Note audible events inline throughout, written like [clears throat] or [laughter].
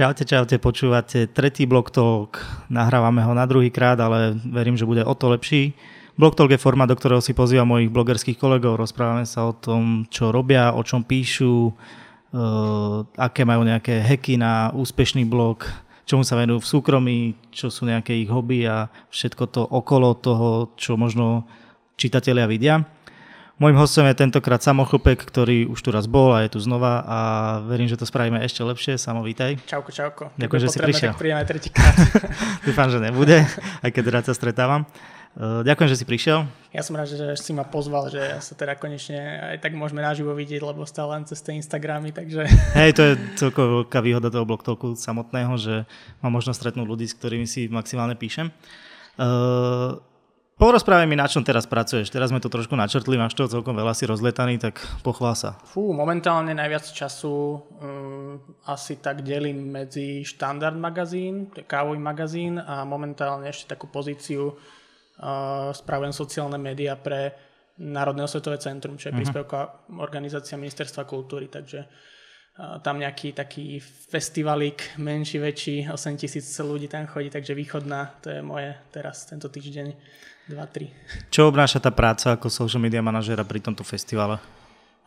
Čaute, čaute, počúvate tretí Blog Talk. Nahrávame ho na druhý krát, ale verím, že bude o to lepší. Blog Talk je forma, do ktorého si pozývam mojich blogerských kolegov. Rozprávame sa o tom, čo robia, o čom píšu, uh, aké majú nejaké hacky na úspešný blog, čomu sa venujú v súkromí, čo sú nejaké ich hobby a všetko to okolo toho, čo možno čitatelia vidia. Mojím hostom je tentokrát Samo Chlpek, ktorý už tu raz bol a je tu znova a verím, že to spravíme ešte lepšie. Samo, vítaj. Čauko, čauko. Ďakujem, že si prišiel. Tak príjeme tretíkrát. [laughs] Dúfam, že nebude, aj keď rád sa stretávam. E, ďakujem, že si prišiel. Ja som rád, že si ma pozval, že sa teda konečne aj tak môžeme naživo vidieť, lebo stále len cez tie Instagramy, takže... Hej, to je celková veľká výhoda toho blogtalku samotného, že mám možnosť stretnúť ľudí, s ktorými si maximálne píšem. Uh, Porozprávaj mi, na čom teraz pracuješ. Teraz sme to trošku načrtli, máš to celkom veľa si rozletaný, tak pochvál sa. Fú, momentálne najviac času um, asi tak delím medzi štandard magazín, kávový magazín a momentálne ešte takú pozíciu uh, spravujem sociálne médiá pre Národné osvetové centrum, čo je uh-huh. príspevková organizácia Ministerstva kultúry, takže uh, tam nejaký taký festivalík, menší, väčší, 8 tisíc ľudí tam chodí, takže východná, to je moje teraz tento týždeň 2-3. Čo obnáša tá práca ako social media manažera pri tomto festivale?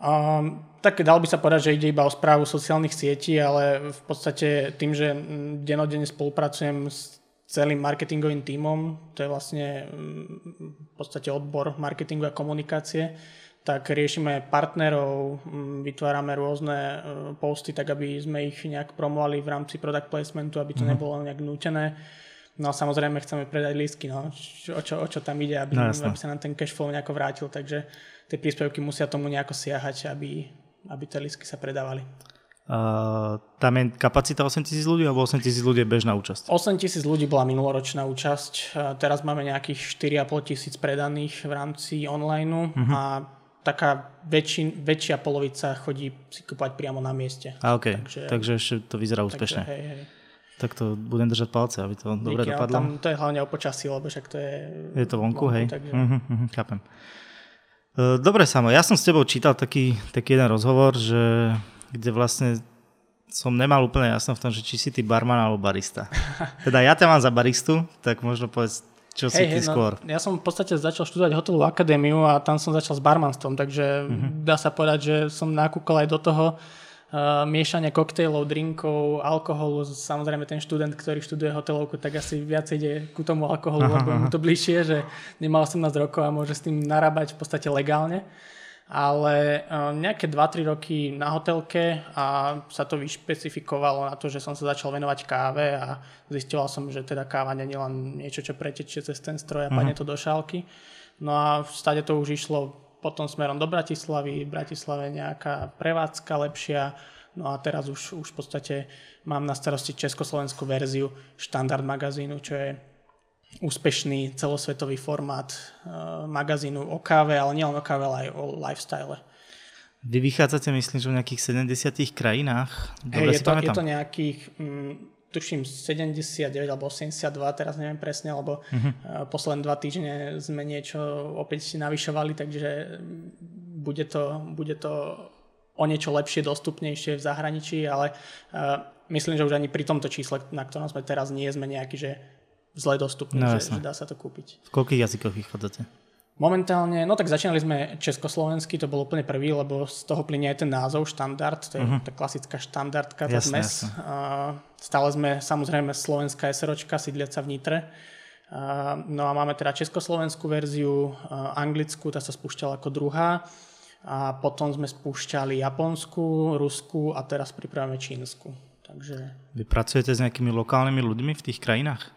Um, tak dal by sa povedať, že ide iba o správu sociálnych sietí, ale v podstate tým, že denodene spolupracujem s celým marketingovým tímom, to je vlastne v podstate odbor marketingu a komunikácie, tak riešime partnerov, vytvárame rôzne e, posty, tak aby sme ich nejak promovali v rámci product placementu, aby to mm-hmm. nebolo nejak nutené No samozrejme chceme predať lístky, no. o, čo, o čo tam ide, aby, no, aby sa nám ten cash flow nejako vrátil, takže tie príspevky musia tomu nejako siahať, aby, aby tie lístky sa predávali. Uh, tam je kapacita 8 tisíc ľudí alebo 8 tisíc ľudí je bežná účasť? 8 tisíc ľudí bola minuloročná účasť, uh, teraz máme nejakých 4,5 tisíc predaných v rámci online uh-huh. a taká väčši, väčšia polovica chodí si kúpať priamo na mieste. A okay. takže, takže ešte to vyzerá úspešne. Takže, hej, hej. Tak to budem držať palce, aby to Díky, dobre dopadlo. Tam to je hlavne o počasí, lebo však to je... Je to vonku, vonku hej. Takže... Uh-huh, uh-huh, chápem. Uh, dobre, Samo, ja som s tebou čítal taký, taký jeden rozhovor, že kde vlastne som nemal úplne jasno v tom, že či si ty barman alebo barista. [laughs] Teda ja ťa mám za baristu, tak možno povedz, čo hey, si hey, no, skôr. Ja som v podstate začal študovať hotelovú akadémiu a tam som začal s barmanstvom, takže uh-huh. dá sa povedať, že som nakúkal aj do toho uh, miešania koktejlov, drinkov, alkoholu. Samozrejme ten študent, ktorý študuje hotelovku, tak asi viac ide ku tomu alkoholu, aha, lebo mu to bližšie, že nemal 18 rokov a môže s tým narábať v podstate legálne. Ale uh, nejaké 2-3 roky na hotelke a sa to vyšpecifikovalo na to, že som sa začal venovať káve a zistil som, že teda káva je len niečo, čo pretečie cez ten stroj a uh-huh. padne to do šálky. No a v stade to už išlo potom smerom do Bratislavy, v Bratislave nejaká prevádzka lepšia, no a teraz už, už v podstate mám na starosti československú verziu štandard magazínu, čo je úspešný celosvetový formát uh, magazínu o káve, ale nielen o káve, ale aj o lifestyle. Vy vychádzate, myslím, že v nejakých 70 krajinách? Dobre hey, je, to, je to nejakých, mm, tuším 79 alebo 82, teraz neviem presne, lebo uh-huh. posledné dva týždne sme niečo opäť navyšovali, takže bude to, bude to o niečo lepšie, dostupnejšie v zahraničí, ale uh, myslím, že už ani pri tomto čísle, na ktorom sme teraz, nie sme nejaký, že zle dostupný, no, že, že dá sa to kúpiť. V koľkých jazykoch vychádzate? Momentálne, no tak začínali sme československy, to bol úplne prvý, lebo z toho plynie aj ten názov štandard, to je uh-huh. tá klasická štandardka, tá jasne, dnes. Jasne. stále sme samozrejme slovenská SROčka, sídliaca v Nitre. no a máme teda československú verziu, anglickú, tá sa spúšťala ako druhá. A potom sme spúšťali japonskú, ruskú a teraz pripravujeme čínsku. Takže... Vy pracujete s nejakými lokálnymi ľuďmi v tých krajinách?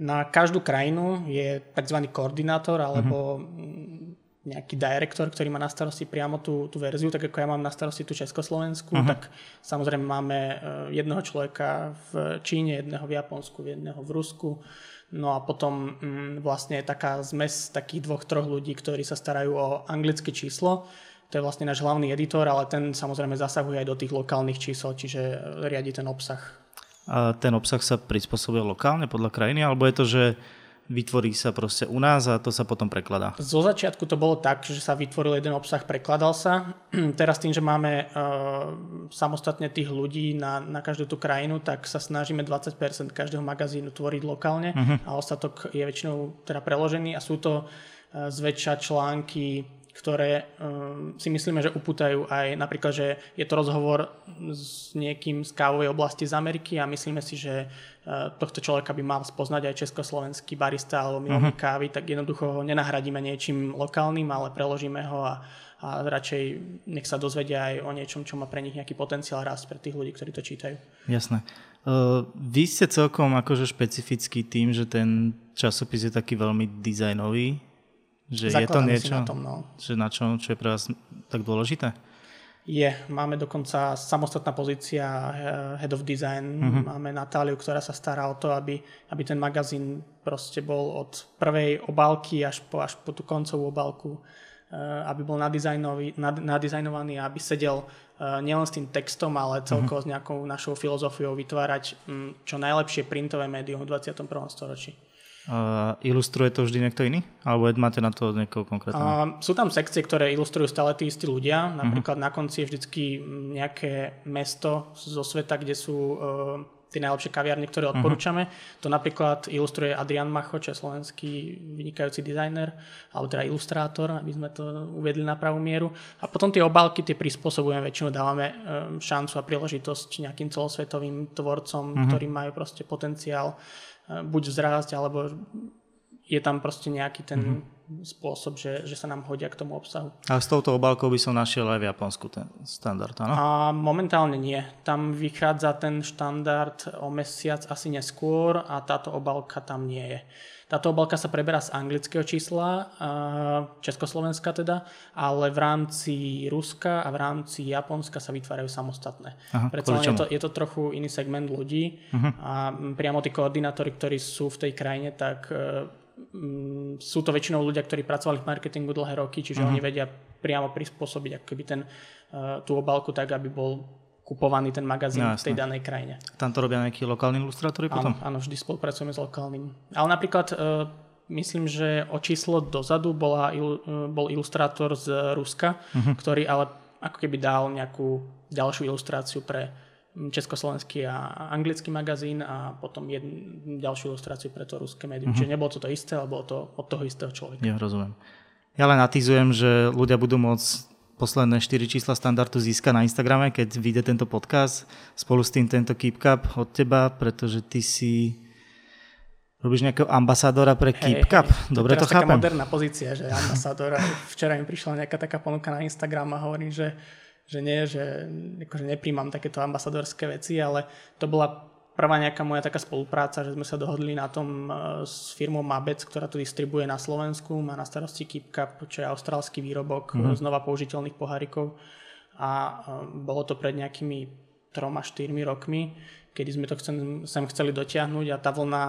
Na každú krajinu je tzv. koordinátor alebo uh-huh. nejaký direktor, ktorý má na starosti priamo tú, tú verziu, tak ako ja mám na starosti tú Československu, uh-huh. tak samozrejme máme e, jedného človeka v Číne, jedného v Japonsku, jedného v Rusku. No a potom m, vlastne je taká zmes takých dvoch, troch ľudí, ktorí sa starajú o anglické číslo. To je vlastne náš hlavný editor, ale ten samozrejme zasahuje aj do tých lokálnych čísel, čiže riadi ten obsah a ten obsah sa prispôsobuje lokálne podľa krajiny, alebo je to, že vytvorí sa proste u nás a to sa potom prekladá. Zo začiatku to bolo tak, že sa vytvoril jeden obsah, prekladal sa. [clears throat] Teraz tým, že máme uh, samostatne tých ľudí na, na každú tú krajinu, tak sa snažíme 20% každého magazínu tvoriť lokálne uh-huh. a ostatok je väčšinou teda preložený a sú to uh, zväčša články ktoré um, si myslíme, že upútajú aj napríklad, že je to rozhovor s niekým z kávovej oblasti z Ameriky a myslíme si, že uh, tohto človeka by mal spoznať aj československý barista alebo milovník uh-huh. kávy, tak jednoducho ho nenahradíme niečím lokálnym, ale preložíme ho a, a radšej nech sa dozvedia aj o niečom, čo má pre nich nejaký potenciál rast pre tých ľudí, ktorí to čítajú. Jasné. Uh, vy ste celkom akože špecifický tým, že ten časopis je taký veľmi dizajnový, že je to niečo, na, tom, no. že na čo, čo je pre vás tak dôležité? Je, máme dokonca samostatná pozícia eh, Head of Design, uh-huh. máme Natáliu, ktorá sa stará o to, aby, aby ten magazín proste bol od prvej obálky až po, až po tú koncovú obálku, eh, aby bol nadizajnovaný a aby sedel eh, nielen s tým textom, ale celkovo uh-huh. s nejakou našou filozofiou vytvárať mm, čo najlepšie printové médium v 21. storočí. Uh, ilustruje to vždy niekto iný? Alebo máte na to niekoho konkrétneho? Uh, sú tam sekcie, ktoré ilustrujú stále tí istí ľudia. Napríklad uh-huh. na konci je vždycky nejaké mesto zo sveta, kde sú uh, tie najlepšie kaviarny, ktoré mhm. odporúčame. Uh-huh. To napríklad ilustruje Adrian Macho, čo je slovenský vynikajúci dizajner, alebo teda ilustrátor, aby sme to uviedli na pravú mieru. A potom tie obálky tie prispôsobujeme, väčšinou dávame um, šancu a príležitosť nejakým celosvetovým tvorcom, uh-huh. ktorí majú proste potenciál buď vzrásť, alebo je tam proste nejaký ten mm-hmm. Spôsob, že, že sa nám hodia k tomu obsahu. A s touto obálkou by som našiel aj v Japonsku ten štandard, áno? A momentálne nie. Tam vychádza ten štandard o mesiac asi neskôr a táto obálka tam nie je. Táto obalka sa preberá z anglického čísla, Československa teda, ale v rámci Ruska a v rámci Japonska sa vytvárajú samostatné. Aha, Preto je to, je to trochu iný segment ľudí uh-huh. a priamo tí koordinátori, ktorí sú v tej krajine, tak um, sú to väčšinou ľudia, ktorí pracovali v marketingu dlhé roky, čiže uh-huh. oni vedia priamo prispôsobiť akoby ten, uh, tú obálku tak, aby bol kupovaný ten magazín no, v tej danej krajine. Tam to robia nejakí lokálni ilustrátori potom? Áno, áno, vždy spolupracujeme s lokálnym. Ale napríklad uh, myslím, že o číslo dozadu bola, il, uh, bol ilustrátor z Ruska, uh-huh. ktorý ale ako keby dal nejakú ďalšiu ilustráciu pre československý a anglický magazín a potom jednu ďalšiu ilustráciu pre to ruské médium. Uh-huh. Čiže nebolo to to isté, ale bolo to od toho istého človeka. Ja rozumiem. Ja len natizujem, že ľudia budú môcť posledné 4 čísla standardu získa na Instagrame, keď vyjde tento podcast. Spolu s tým tento Keep Cup od teba, pretože ty si robíš nejakého ambasadora pre Keep hey, Cup. Hey, Dobre to, to chápem. taká moderná pozícia, že ambasadora. Včera mi prišla nejaká taká ponuka na Instagram a hovorím, že, že nie, že akože nepríjmam takéto ambasadorské veci, ale to bola prvá nejaká moja taká spolupráca, že sme sa dohodli na tom e, s firmou Mabec, ktorá to distribuje na Slovensku, má na starosti Keep Cup, čo je austrálsky výrobok mm. znova použiteľných pohárikov a e, bolo to pred nejakými troma, štyrmi rokmi, kedy sme to chcem, sem chceli dotiahnuť a tá vlna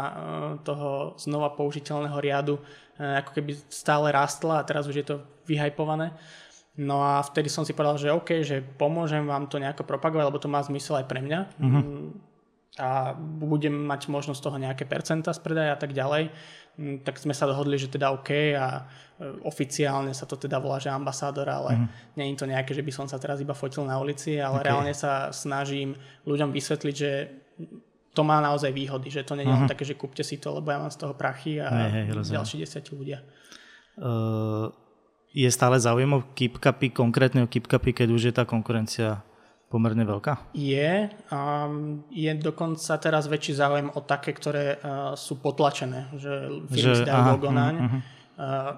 toho znova použiteľného riadu ako keby stále rastla a teraz už je to vyhajpované. No a vtedy som si povedal, že OK, že pomôžem vám to nejako propagovať, lebo to má zmysel aj pre mňa. Mm-hmm a budem mať možnosť toho nejaké percenta z predaja a tak ďalej, mm, tak sme sa dohodli, že teda OK a e, oficiálne sa to teda volá, že ambasádor, ale mm-hmm. nie je to nejaké, že by som sa teraz iba fotil na ulici, ale okay. reálne sa snažím ľuďom vysvetliť, že to má naozaj výhody, že to nie je uh-huh. také, že kúpte si to, lebo ja mám z toho prachy a hey, hey, ďalší desiatí ľudia. Uh, je stále záujem o keepcupy, konkrétne o keepcupy, keď už je tá konkurencia pomerne veľká? Je. Um, je dokonca teraz väčší záujem o také, ktoré uh, sú potlačené, že firmy si dajú logo naň. Uh, uh,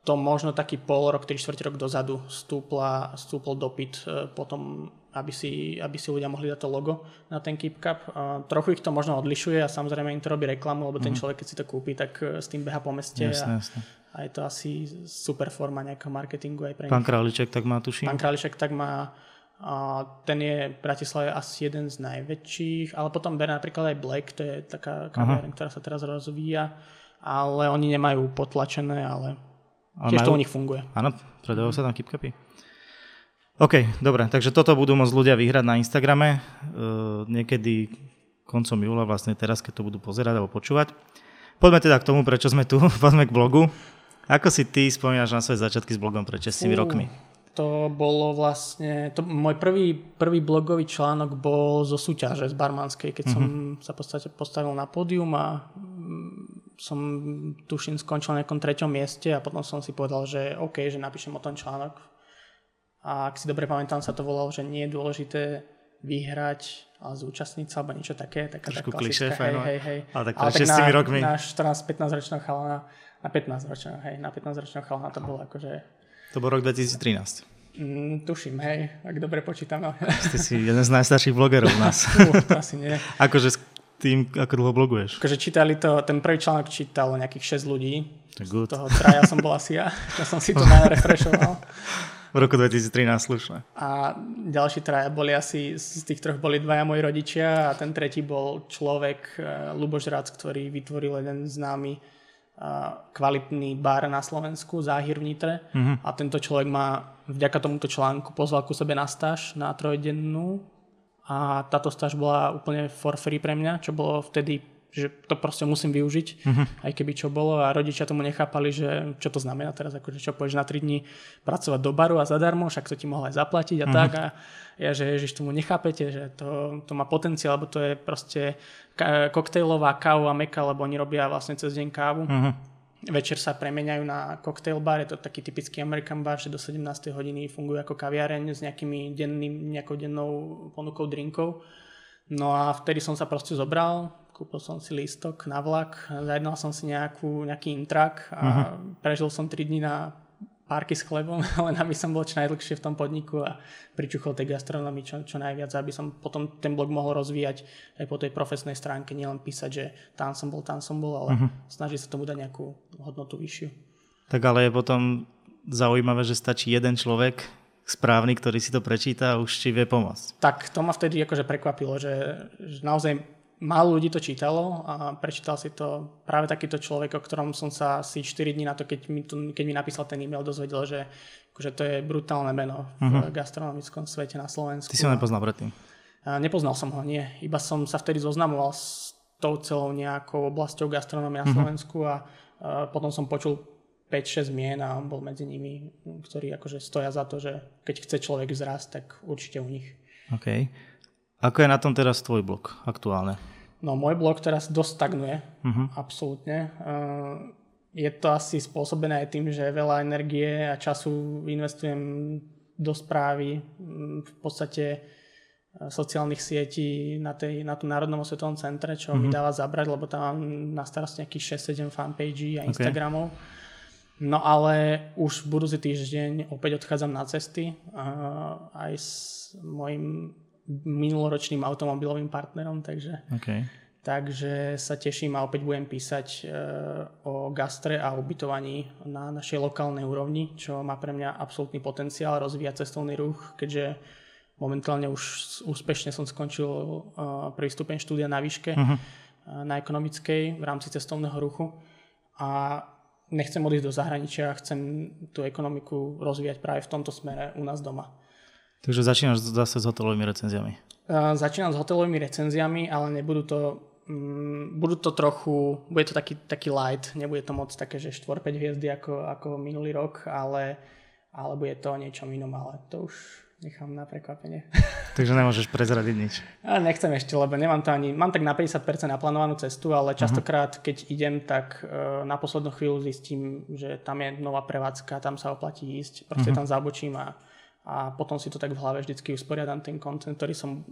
to možno taký pol rok, 3 čtvrť rok dozadu stúpla, stúpol dopyt uh, potom, aby si, aby si ľudia mohli dať to logo na ten Keep Cup. Uh, trochu ich to možno odlišuje a samozrejme im to robí reklamu, lebo ten uh-huh. človek, keď si to kúpi, tak uh, s tým beha po meste. Jasne, a, jasne. A je to asi super forma nejakého marketingu aj pre Pán nich. Králiček tak má, tuším. Pán Králiček tak má a ten je v Bratislave asi jeden z najväčších, ale potom berie napríklad aj Black, to je taká kaviareň, ktorá sa teraz rozvíja, ale oni nemajú potlačené, ale, ale tiež majú... to u nich funguje. Áno, predajú sa tam kipkapy. OK, dobre, takže toto budú môcť ľudia vyhrať na Instagrame uh, niekedy koncom júla, vlastne teraz, keď to budú pozerať alebo počúvať. Poďme teda k tomu, prečo sme tu, [laughs] poďme k blogu. Ako si ty spomínaš na svoje začiatky s blogom pred 6 rokmi? To bolo vlastne, to, môj prvý, prvý blogový článok bol zo súťaže z Barmanskej, keď mm-hmm. som sa v podstate postavil na pódium a mm, som tuším skončil na nejakom treťom mieste a potom som si povedal, že OK, že napíšem o tom článok. A ak si dobre pamätám, sa to volalo, že nie je dôležité vyhrať a zúčastniť sa, alebo niečo také. Taká Trošku klišé, hej, hej, hej. Ale tak, tak na, rokmi. na 14-15 ročného chalana, na 15 ročného, hej, na 15 ročného chalana to bolo akože to bol rok 2013. Mm, tuším, hej, ak dobre počítam. Ste si jeden z najstarších blogerov u nás. [laughs] Uh, to asi nie. akože s tým, ako dlho bloguješ? Akože čítali to, ten prvý článok čítalo nejakých 6 ľudí. Good. Z toho traja som bol asi ja. Ja som si to najrefreshoval. v roku 2013 slušné. A ďalší traja boli asi, z tých troch boli dvaja moji rodičia a ten tretí bol človek, eh, Luboš Rac, ktorý vytvoril jeden známy kvalitný bar na Slovensku, Záhir v Nitre. Mm-hmm. A tento človek ma vďaka tomuto článku pozval ku sebe na stáž na trojdennú. A táto stáž bola úplne for free pre mňa, čo bolo vtedy že to proste musím využiť, mm-hmm. aj keby čo bolo a rodičia tomu nechápali, že čo to znamená teraz, akože čo pôjdeš na 3 dní pracovať do baru a zadarmo, však to ti mohol aj zaplatiť a mm-hmm. tak a ja, že ježiš, tomu nechápete, že to, to má potenciál, lebo to je proste koktejlová káva meka, lebo oni robia vlastne cez deň kávu. Mm-hmm. Večer sa premeniajú na cocktail bar, je to taký typický American bar, že do 17. hodiny fungujú ako kaviareň s nejakými denným, nejakou dennou ponukou drinkov. No a vtedy som sa proste zobral, kúpil som si lístok na vlak, zajednal som si nejakú, nejaký intrak a uh-huh. prežil som 3 dní na párky s chlebom, [laughs] len aby som bol čo najdlhšie v tom podniku a pričuchol tej gastronomii čo, čo najviac, aby som potom ten blog mohol rozvíjať aj po tej profesnej stránke, nielen písať, že tam som bol, tam som bol, ale uh-huh. snažiť sa tomu dať nejakú hodnotu vyššiu. Tak ale je potom zaujímavé, že stačí jeden človek, správny, ktorý si to prečíta a už ti vie pomôcť. Tak to ma vtedy akože prekvapilo, že, že naozaj málo ľudí to čítalo a prečítal si to práve takýto človek, o ktorom som sa asi 4 dní na to, keď mi, tu, keď mi napísal ten e-mail, dozvedel, že akože to je brutálne meno v uh-huh. gastronomickom svete na Slovensku. Ty si ho nepoznal predtým? A nepoznal som ho, nie. Iba som sa vtedy zoznamoval s tou celou nejakou oblasťou gastronomie na uh-huh. Slovensku a, a potom som počul 5-6 mien a on bol medzi nimi, ktorí akože stoja za to, že keď chce človek zrásť, tak určite u nich. OK. Ako je na tom teraz tvoj blog aktuálne? No môj blog teraz dosť stagnuje, uh-huh. absolútne. Je to asi spôsobené aj tým, že veľa energie a času investujem do správy v podstate sociálnych sietí na, tej, na tom Národnom osvetovom centre, čo uh-huh. mi dáva zabrať, lebo tam mám na starosti nejakých 6-7 fanpage a Instagramov. Okay. No ale už v budúci týždeň opäť odchádzam na cesty uh, aj s mojim minuloročným automobilovým partnerom, takže, okay. takže sa teším a opäť budem písať e, o gastre a ubytovaní na našej lokálnej úrovni, čo má pre mňa absolútny potenciál rozvíjať cestovný ruch, keďže momentálne už úspešne som skončil e, prvý stupeň štúdia na výške, uh-huh. na ekonomickej v rámci cestovného ruchu a nechcem odísť do zahraničia, chcem tú ekonomiku rozvíjať práve v tomto smere u nás doma. Takže začínaš zase s hotelovými recenziami. Uh, začínam s hotelovými recenziami, ale nebudú to um, budú to trochu, bude to taký, taký light, nebude to moc také, že 4-5 hviezdy ako, ako minulý rok, ale, ale bude to niečo inom, ale to už nechám na prekvapenie. [laughs] Takže nemôžeš prezradiť nič. A nechcem ešte, lebo nemám to ani, mám tak na 50% naplánovanú cestu, ale častokrát, keď idem, tak uh, na poslednú chvíľu zistím, že tam je nová prevádzka, tam sa oplatí ísť, proste uh-huh. tam zabočím a a potom si to tak v hlave vždycky usporiadam ten content, ktorý som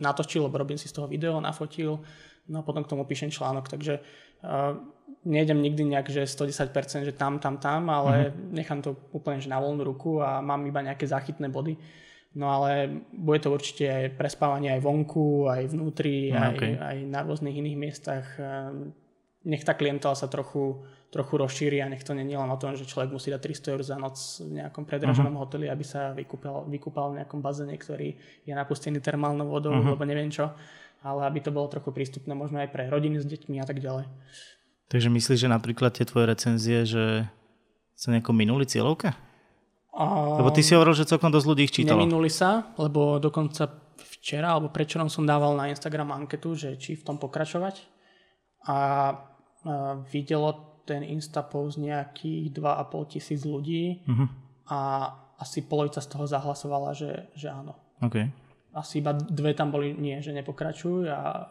natočil, lebo robím si z toho video, nafotil, no a potom k tomu píšem článok, takže uh, nejdem nikdy nejak, že 110%, že tam, tam, tam, ale mm-hmm. nechám to úplne že na voľnú ruku a mám iba nejaké záchytné body. No ale bude to určite aj prespávanie aj vonku, aj vnútri, no, okay. aj, aj na rôznych iných miestach. Ehm, nech tá klientela sa trochu trochu rozšíri a nech to je len o tom, že človek musí dať 300 eur za noc v nejakom predraženom uh-huh. hoteli, aby sa vykúpal, vykúpal v nejakom bazéne, ktorý je napustený termálnou vodou, uh-huh. lebo neviem čo, ale aby to bolo trochu prístupné možno aj pre rodiny s deťmi a tak ďalej. Takže myslíš, že napríklad tie tvoje recenzie, že sa nejako minuli cieľovka? A... Lebo ty si hovoril, že celkom dosť ľudí ich čítalo. Neminuli sa, lebo dokonca včera alebo prečerom som dával na Instagram anketu, že či v tom pokračovať. A videlo ten Instapost nejakých 2,5 tisíc ľudí uh-huh. a asi polovica z toho zahlasovala, že, že áno. Okay. Asi iba dve tam boli nie, že nepokračujú a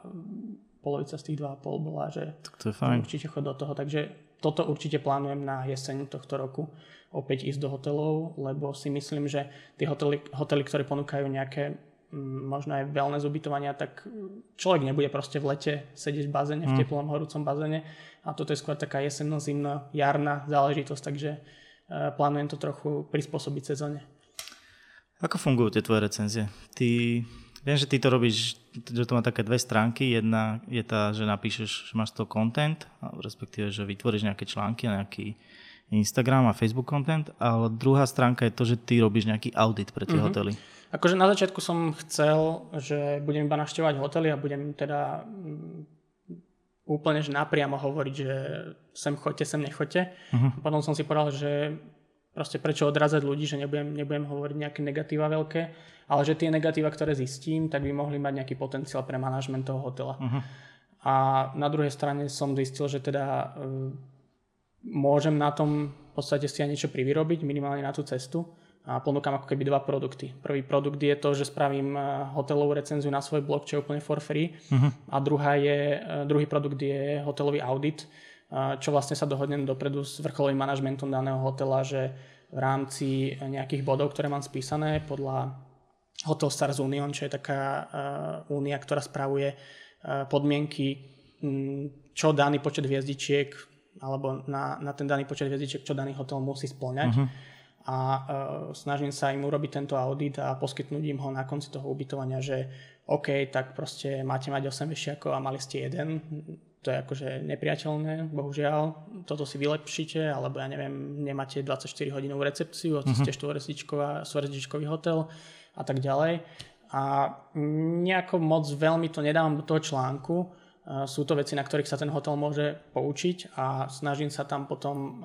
polovica z tých 2,5 bola, že, tak to je fajn. určite chod do toho. Takže toto určite plánujem na jeseň tohto roku opäť ísť do hotelov, lebo si myslím, že tie hotely, hotely ktoré ponúkajú nejaké možno aj wellness ubytovania, tak človek nebude proste v lete sedieť v bazéne, v mm. teplom horúcom bazéne a toto je skôr taká jesenno, zimná, jarná záležitosť, takže uh, plánujem to trochu prispôsobiť sezóne. Ako fungujú tie tvoje recenzie? Ty, viem, že ty to robíš, že to má také dve stránky. Jedna je tá, že napíšeš, že máš to content, respektíve, že vytvoríš nejaké články a nejaký Instagram a Facebook content, ale druhá stránka je to, že ty robíš nejaký audit pre tie mm-hmm. hotely. Akože na začiatku som chcel, že budem iba navštevovať hotely a budem teda mm, úplne že napriamo hovoriť, že sem choďte, sem nechoďte. Uh-huh. Potom som si povedal, že proste prečo odrazať ľudí, že nebudem, nebudem hovoriť nejaké negatíva veľké, ale že tie negatíva, ktoré zistím, tak by mohli mať nejaký potenciál pre manažment toho hotela. Uh-huh. A na druhej strane som zistil, že teda um, môžem na tom v podstate si aj niečo privyrobiť, minimálne na tú cestu a ponúkam ako keby dva produkty. Prvý produkt je to, že spravím eh, hotelovú recenziu na svoj blog, čo je úplne for free. Uh-huh. A druhá je, eh, druhý produkt je hotelový audit, eh, čo vlastne sa dohodnem dopredu s vrcholovým manažmentom daného hotela, že v rámci nejakých bodov, ktoré mám spísané podľa Hotel Stars Union, čo je taká únia, ktorá spravuje podmienky, mm, čo daný počet hviezdičiek alebo na, na ten daný počet hviezdičiek, čo daný hotel musí splňať. Uh-huh a uh, snažím sa im urobiť tento audit a poskytnúť im ho na konci toho ubytovania, že OK, tak proste máte mať 8 vešiakov a mali ste jeden, to je akože nepriateľné, bohužiaľ, toto si vylepšíte, alebo ja neviem, nemáte 24 hodinovú recepciu, hoci uh-huh. ste štvorezdičkový hotel a tak ďalej. A nejako moc veľmi to nedávam do toho článku, sú to veci, na ktorých sa ten hotel môže poučiť a snažím sa tam potom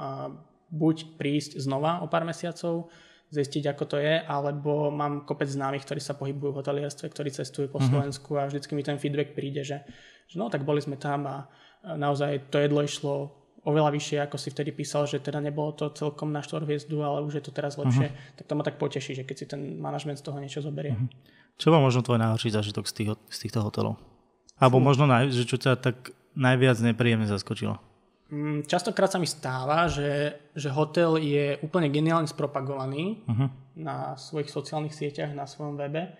buď prísť znova o pár mesiacov, zistiť, ako to je, alebo mám kopec známych, ktorí sa pohybujú v hotelierstve, ktorí cestujú po mm-hmm. Slovensku a vždycky mi ten feedback príde, že, že no tak boli sme tam a naozaj to jedlo išlo oveľa vyššie, ako si vtedy písal, že teda nebolo to celkom na štvorhviezdu, ale už je to teraz lepšie, uh-huh. tak to ma tak poteší, že keď si ten manažment z toho niečo zoberie. Uh-huh. Čo bol možno tvoj najhorší zážitok z, tých, z týchto hotelov? Alebo Fú. možno naj, že čo ťa tak najviac nepríjemne zaskočilo? Mm, častokrát sa mi stáva, že, že hotel je úplne geniálne spropagovaný uh-huh. na svojich sociálnych sieťach, na svojom webe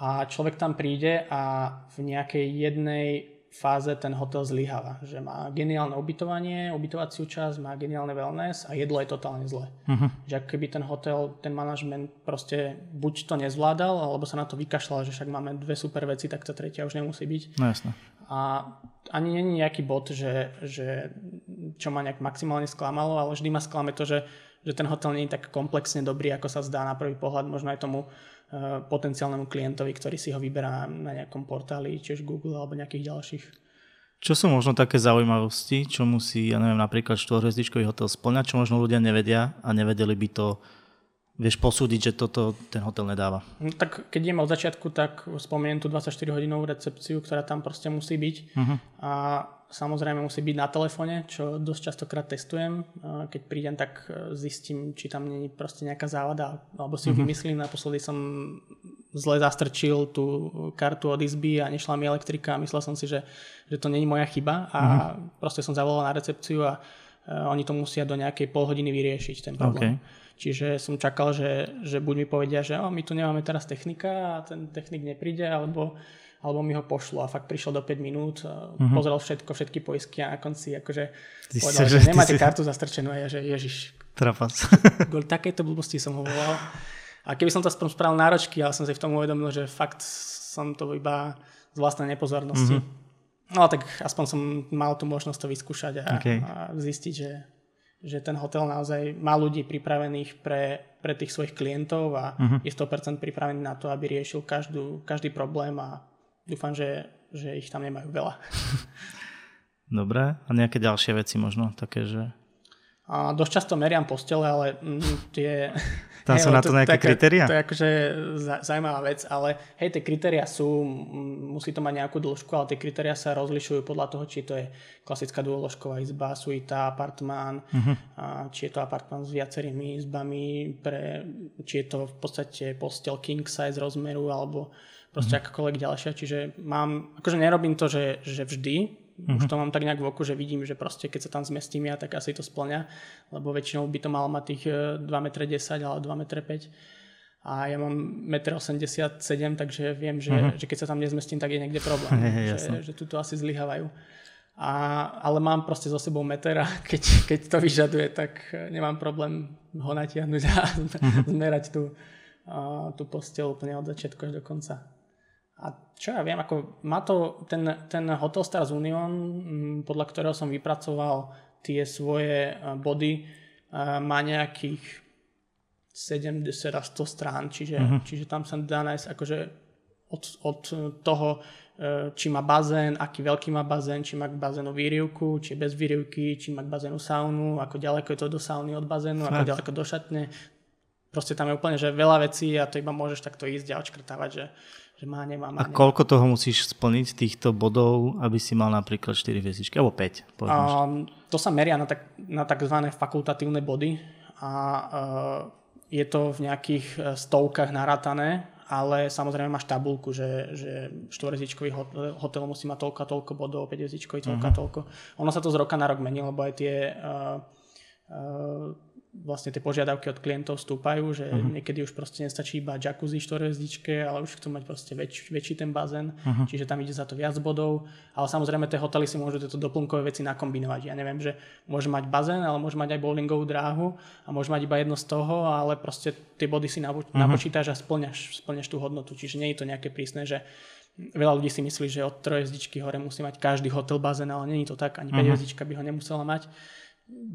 a človek tam príde a v nejakej jednej fáze ten hotel zlyháva. Že má geniálne ubytovanie, ubytovaciu časť, má geniálne wellness a jedlo je totálne zlé. Uh-huh. Že ak keby ten hotel, ten manažment proste buď to nezvládal, alebo sa na to vykašľal, že však máme dve super veci, tak tá tretia už nemusí byť. No jasné. A ani není nejaký bod, že, že čo ma nejak maximálne sklamalo, ale vždy ma sklame to, že, že ten hotel nie je tak komplexne dobrý, ako sa zdá na prvý pohľad, možno aj tomu Eh, potenciálnemu klientovi, ktorý si ho vyberá na nejakom portáli, čiže Google alebo nejakých ďalších. Čo sú možno také zaujímavosti, čo musí, ja neviem, napríklad štvorhviezdičkový hotel splňať, čo možno ľudia nevedia a nevedeli by to vieš posúdiť, že toto ten hotel nedáva? No, tak keď ideme od začiatku, tak spomeniem tú 24-hodinovú recepciu, ktorá tam proste musí byť. Uh-huh. A samozrejme musí byť na telefóne, čo dosť častokrát testujem. Keď prídem, tak e, zistím, či tam není proste nejaká závada, alebo si ju uh-huh. vymyslím. Naposledy som zle zastrčil tú kartu od izby a nešla mi elektrika a myslel som si, že, že to není moja chyba a uh-huh. proste som zavolal na recepciu a uh, oni to musia do nejakej pol hodiny vyriešiť ten problém. Okay. Čiže som čakal, že, že buď mi povedia, že oh, my tu nemáme teraz technika a ten technik nepríde, alebo, alebo mi ho pošlu a fakt prišiel do 5 minút, uh-huh. pozrel všetko, všetky poisky a na konci akože ty povedal, že, že nemáte si... kartu zastrčenú a ja, že ježiš. Trapas. [laughs] Kvôli takéto blbosti som ho volal. A keby som to aspoň spravil náročky, ale som si v tom uvedomil, že fakt som to iba z vlastnej nepozornosti. Uh-huh. No tak aspoň som mal tú možnosť to vyskúšať a, okay. a zistiť, že že ten hotel naozaj má ľudí pripravených pre, pre tých svojich klientov a uh-huh. je 100% pripravený na to, aby riešil každú, každý problém a dúfam, že, že ich tam nemajú veľa. [laughs] Dobre, a nejaké ďalšie veci možno také, že... A dosť často meriam postele, ale mm, tie... Tam sú na to, to nejaké také, kritéria? To je akože zaujímavá vec, ale hej, tie kritéria sú, musí to mať nejakú dĺžku, ale tie kritéria sa rozlišujú podľa toho, či to je klasická dôložková izba, suita, apartmán, uh-huh. a či je to apartmán s viacerými izbami, pre, či je to v podstate postel king size rozmeru, alebo proste uh-huh. akákoľvek ďalšia. Čiže mám, akože nerobím to, že, že vždy, Uh-huh. Už to mám tak nejak v oku, že vidím, že proste keď sa tam zmestím ja, tak asi to splňa, lebo väčšinou by to malo mať tých 2,10 m ale 2,5 m. A ja mám 1,87 m, takže viem, že, uh-huh. že keď sa tam nezmestím, tak je niekde problém. [laughs] Že, že tu to asi zlyhávajú. A, ale mám proste so sebou meter a [laughs] keď, keď to vyžaduje, tak nemám problém ho natiahnuť a uh-huh. [laughs] zmerať tú, tú postel úplne od začiatku až do konca. A čo ja viem, ako má to ten, ten Hotel Stars Union, podľa ktorého som vypracoval tie svoje e, body, e, má nejakých 70 až 100 strán, čiže, uh-huh. čiže tam sa dá nájsť akože od, od toho, e, či má bazén, aký veľký má bazén, či má k bazénu výrivku, či bez výrivky, či má k bazénu saunu, ako ďaleko je to do sauny od bazénu, ako ďaleko do šatne. Proste tam je úplne, že veľa vecí a to iba môžeš takto ísť a odškrtávať, že že má, nemá, má, A nemá. koľko toho musíš splniť týchto bodov, aby si mal napríklad 4 hviezdičky, alebo 5? Um, to sa meria na, tak, na tzv. fakultatívne body a uh, je to v nejakých e, stovkách naratané, ale samozrejme máš tabulku, že, že štvorezdičkový hotel, hotel musí mať toľko a toľko bodov, 5 hviezdičkový toľko a toľko. Ono sa to z roka na rok mení, lebo aj tie uh, uh, vlastne tie požiadavky od klientov stúpajú, že uh-huh. niekedy už proste nestačí iba jacuzzi štvorhviezdičke, ale už chcú mať proste väč, väčší ten bazén, uh-huh. čiže tam ide za to viac bodov, ale samozrejme tie hotely si môžu tieto doplnkové veci nakombinovať. Ja neviem, že môže mať bazén, ale môže mať aj bowlingovú dráhu a môže mať iba jedno z toho, ale proste tie body si nabo- uh-huh. napočítaš a splňaš, splňaš tú hodnotu, čiže nie je to nejaké prísne, že Veľa ľudí si myslí, že od trojezdičky hore musí mať každý hotel bazén, ale je to tak, ani uh-huh. 5 by ho nemusela mať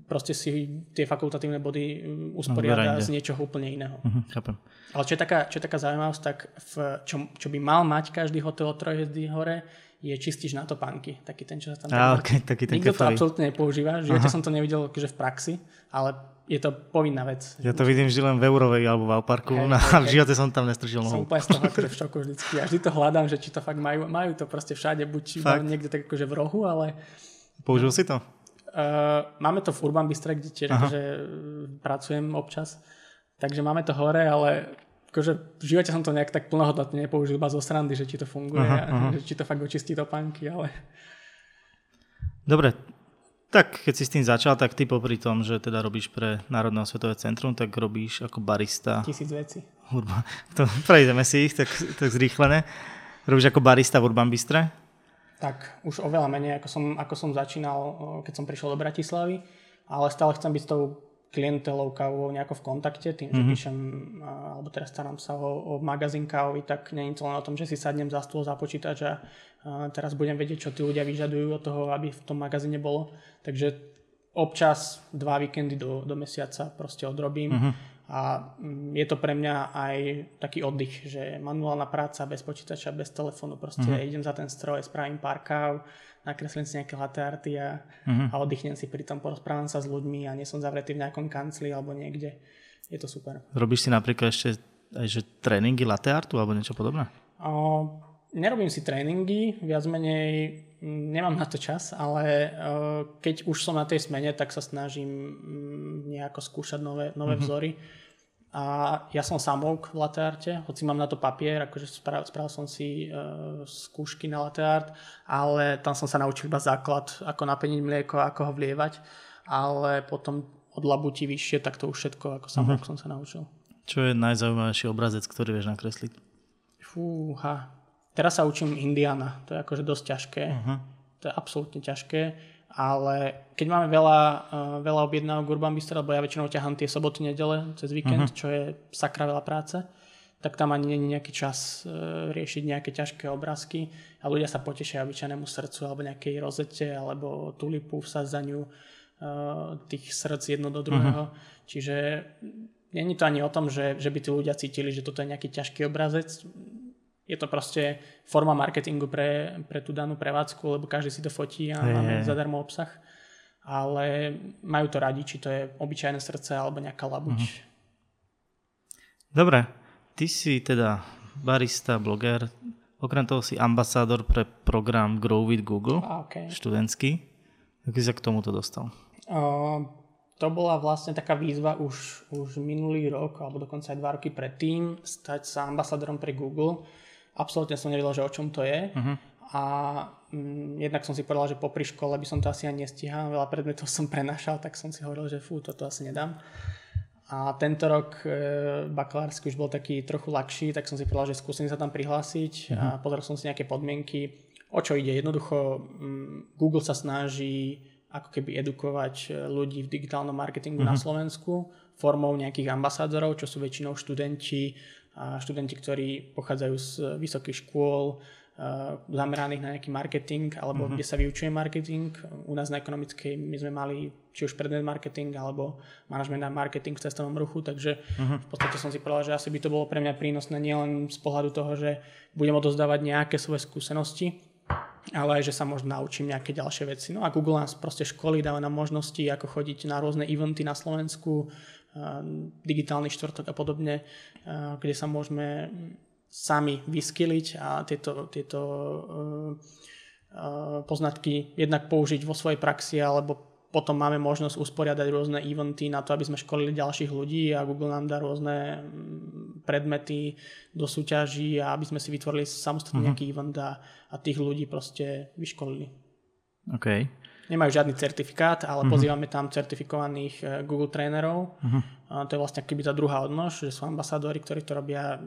proste si tie fakultatívne body mm, usporiada no, z niečoho úplne iného. Uh-huh, chápem. Ale čo je taká, čo je taká zaujímavosť, tak v, čo, čo by mal mať každý hotel od trojhviezdy hore, je čistíš na topánky. Taký ten, čo sa tam... Ah, okay, taký ten Nikto kefali. to absolútne nepoužíva. V živote som to nevidel že v praxi, ale je to povinná vec. Ja to vidím vždy len v Eurovej alebo v Alparku hey, no, hey, v živote som tam nestrčil nohu. Som úplne z toho akože v [laughs] šoku vždycky. Ja vždy to hľadám, že či to fakt majú. Majú to proste všade, buď fakt? niekde tak akože v rohu, ale... Použil si to? Uh, máme to v Urban Bystre, kde tiež akože pracujem občas, takže máme to hore, ale akože v živote som to nejak tak plnohodnotne nepoužil, iba zo srandy, že či to funguje, aha, aha. že či to fakt očistí topánky, ale... Dobre, tak keď si s tým začal, tak ty popri tom, že teda robíš pre Národné osvetové centrum, tak robíš ako barista. Tisíc vecí. Urban, [laughs] to prejdeme si ich tak, tak zrýchlené. Robíš ako barista v Urban Bystre? Tak už oveľa menej, ako som, ako som začínal, keď som prišiel do Bratislavy, ale stále chcem byť s tou klientelou kávovou nejako v kontakte, tým, že mm-hmm. píšem, alebo teraz starám sa o, o magazín kávový, tak nie je to len o tom, že si sadnem za stôl, za počítač a, a teraz budem vedieť, čo tí ľudia vyžadujú od toho, aby v tom magazíne bolo. Takže občas dva víkendy do, do mesiaca proste odrobím. Mm-hmm a mm, je to pre mňa aj taký oddych, že manuálna práca bez počítača, bez telefónu, proste mm-hmm. idem za ten stroj, spravím pár káv, nakreslím si nejaké latte arty a, mm-hmm. a oddychnem si pri tom, porozprávam sa s ľuďmi a nie som zavretý v nejakom kancli alebo niekde. Je to super. Robíš si napríklad ešte aj že tréningy latte artu alebo niečo podobné? O, nerobím si tréningy, viac menej mm, nemám na to čas, ale keď už som na tej smene, tak sa snažím mm, nejako skúšať nové, nové mm-hmm. vzory a ja som samouk v latearte, hoci mám na to papier, akože spravil, spravil som si e, skúšky na lateart, ale tam som sa naučil iba základ, ako napeniť mlieko, ako ho vlievať, ale potom od labutí vyššie, tak to už všetko ako samouk uh-huh. som sa naučil. Čo je najzaujímavejší obrazec, ktorý vieš nakresliť? Fúha. Teraz sa učím Indiana, to je akože dosť ťažké. Uh-huh. To je absolútne ťažké ale keď máme veľa, uh, veľa objednávok Urban Bistro, lebo ja väčšinou ťahám tie soboty, nedele cez víkend, uh-huh. čo je sakra veľa práce, tak tam ani není nejaký čas uh, riešiť nejaké ťažké obrázky a ľudia sa potešia obyčajnému srdcu alebo nejakej rozete alebo tulipu, vsadzaniu uh, tých srdc jedno do druhého. Uh-huh. Čiže není to ani o tom, že, že by tí ľudia cítili, že toto je nejaký ťažký obrazec je to proste forma marketingu pre, pre tú danú prevádzku, lebo každý si to fotí a hey, máme hey. zadarmo obsah. ale majú to radi, či to je obyčajné srdce alebo nejaká labuť. Uh-huh. Dobre, ty si teda barista, bloger, okrem toho si ambasádor pre program Grow with Google, okay. študentský. Ako si sa k tomuto dostal? Uh, to bola vlastne taká výzva už, už minulý rok, alebo dokonca aj dva roky predtým, stať sa ambasádorom pre Google. Absolútne som nevedel, že o čom to je. Uh-huh. A mm, jednak som si povedal, že popri škole by som to asi ani nestihal, veľa predmetov som prenašal, tak som si hovoril, že fú, toto asi nedám. A tento rok e, bakalársky už bol taký trochu ľahší, tak som si povedal, že skúsim sa tam prihlásiť uh-huh. a mhm. pozrel som si nejaké podmienky. O čo ide? Jednoducho mm, Google sa snaží ako keby edukovať e, ľudí v digitálnom marketingu mm-hmm. na mhm. Slovensku formou nejakých ambasádorov, čo sú väčšinou študenti, študenti, ktorí pochádzajú z vysokých škôl, e, zameraných na nejaký marketing, alebo mm-hmm. kde sa vyučuje marketing. U nás na ekonomickej my sme mali či už predmet marketing, alebo manažment na marketing v cestovnom ruchu, takže mm-hmm. v podstate som si povedal, že asi by to bolo pre mňa prínosné nielen z pohľadu toho, že budem odozdávať nejaké svoje skúsenosti, ale aj, že sa možno naučím nejaké ďalšie veci. No a Google nás proste školy, dáva nám možnosti, ako chodiť na rôzne eventy na Slovensku, digitálny štvrtok a podobne, kde sa môžeme sami vyskyliť a tieto, tieto poznatky jednak použiť vo svojej praxi alebo potom máme možnosť usporiadať rôzne eventy na to, aby sme školili ďalších ľudí a Google nám dá rôzne mm, predmety do súťaží a aby sme si vytvorili samostatný uh-huh. nejaký event a, a tých ľudí proste vyškolili. OK. Nemajú žiadny certifikát, ale uh-huh. pozývame tam certifikovaných e, Google trénerov. Uh-huh. A to je vlastne keby tá druhá odnož, že sú ambasádori, ktorí to robia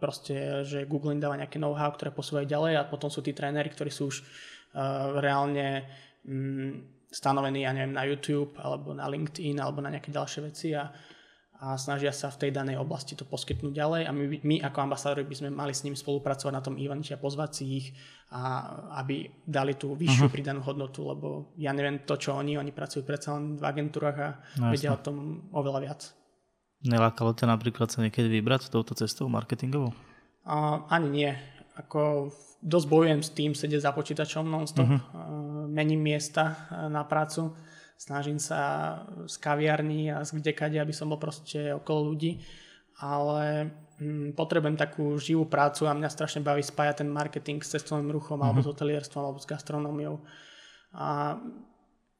proste, že Google im dáva nejaké know-how, ktoré posúvajú ďalej a potom sú tí tréneri, ktorí sú už uh, reálne um, stanovený, ja neviem, na YouTube alebo na LinkedIn alebo na nejaké ďalšie veci a, a snažia sa v tej danej oblasti to poskytnúť ďalej a my, my ako ambasádori by sme mali s ním spolupracovať na tom evente a pozvať si ich a aby dali tú vyššiu uh-huh. pridanú hodnotu, lebo ja neviem to, čo oni, oni pracujú predsa len v agentúrach a no, vedia o tom oveľa viac. Nelákalo ťa napríklad sa niekedy vybrať touto cestou marketingovou? Uh, ani nie. Ako dosť bojujem s tým, sedieť za počítačom non-stop. Uh-huh mením miesta na prácu, snažím sa z kaviarní a z kdekade, aby som bol proste okolo ľudí, ale hm, potrebujem takú živú prácu a mňa strašne baví spájať ten marketing s cestovným ruchom mm-hmm. alebo s hotelierstvom alebo s gastronómiou a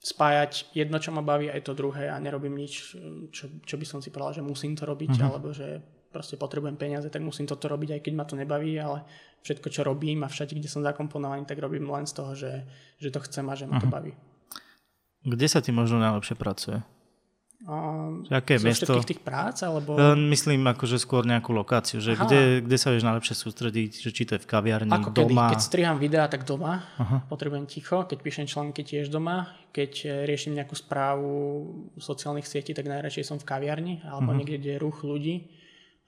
spájať jedno, čo ma baví, aj to druhé a nerobím nič, čo, čo by som si povedal, že musím to robiť, mm-hmm. alebo že proste potrebujem peniaze, tak musím toto robiť, aj keď ma to nebaví, ale všetko, čo robím a všade, kde som zakomponovaný, tak robím len z toho, že, že to chcem a že ma to uh-huh. baví. Kde sa ti možno najlepšie pracuje? Um, Aké zo miesto? všetkých tých prác? Alebo... Myslím akože skôr nejakú lokáciu, že kde, kde sa vieš najlepšie sústrediť, že či to je v kaviarni, Ako doma? Kedy, keď striham videá, tak doma, uh-huh. potrebujem ticho, keď píšem články tiež doma, keď eh, riešim nejakú správu sociálnych sietí, tak najradšej som v kaviarni alebo uh-huh. niekde, kde je ruch ľudí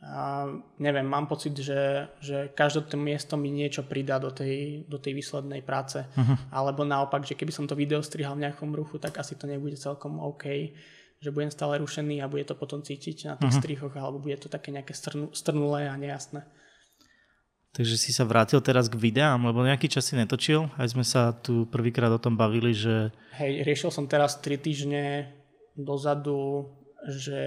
a neviem, mám pocit, že, že každé to miesto mi niečo pridá do tej, do tej výslednej práce. Uh-huh. Alebo naopak, že keby som to video strihal v nejakom ruchu, tak asi to nebude celkom OK. Že budem stále rušený a bude to potom cítiť na tých uh-huh. strihoch, alebo bude to také nejaké strnu, strnulé a nejasné. Takže si sa vrátil teraz k videám, lebo nejaký čas si netočil. Aj sme sa tu prvýkrát o tom bavili, že... Hej, riešil som teraz 3 týždne dozadu, že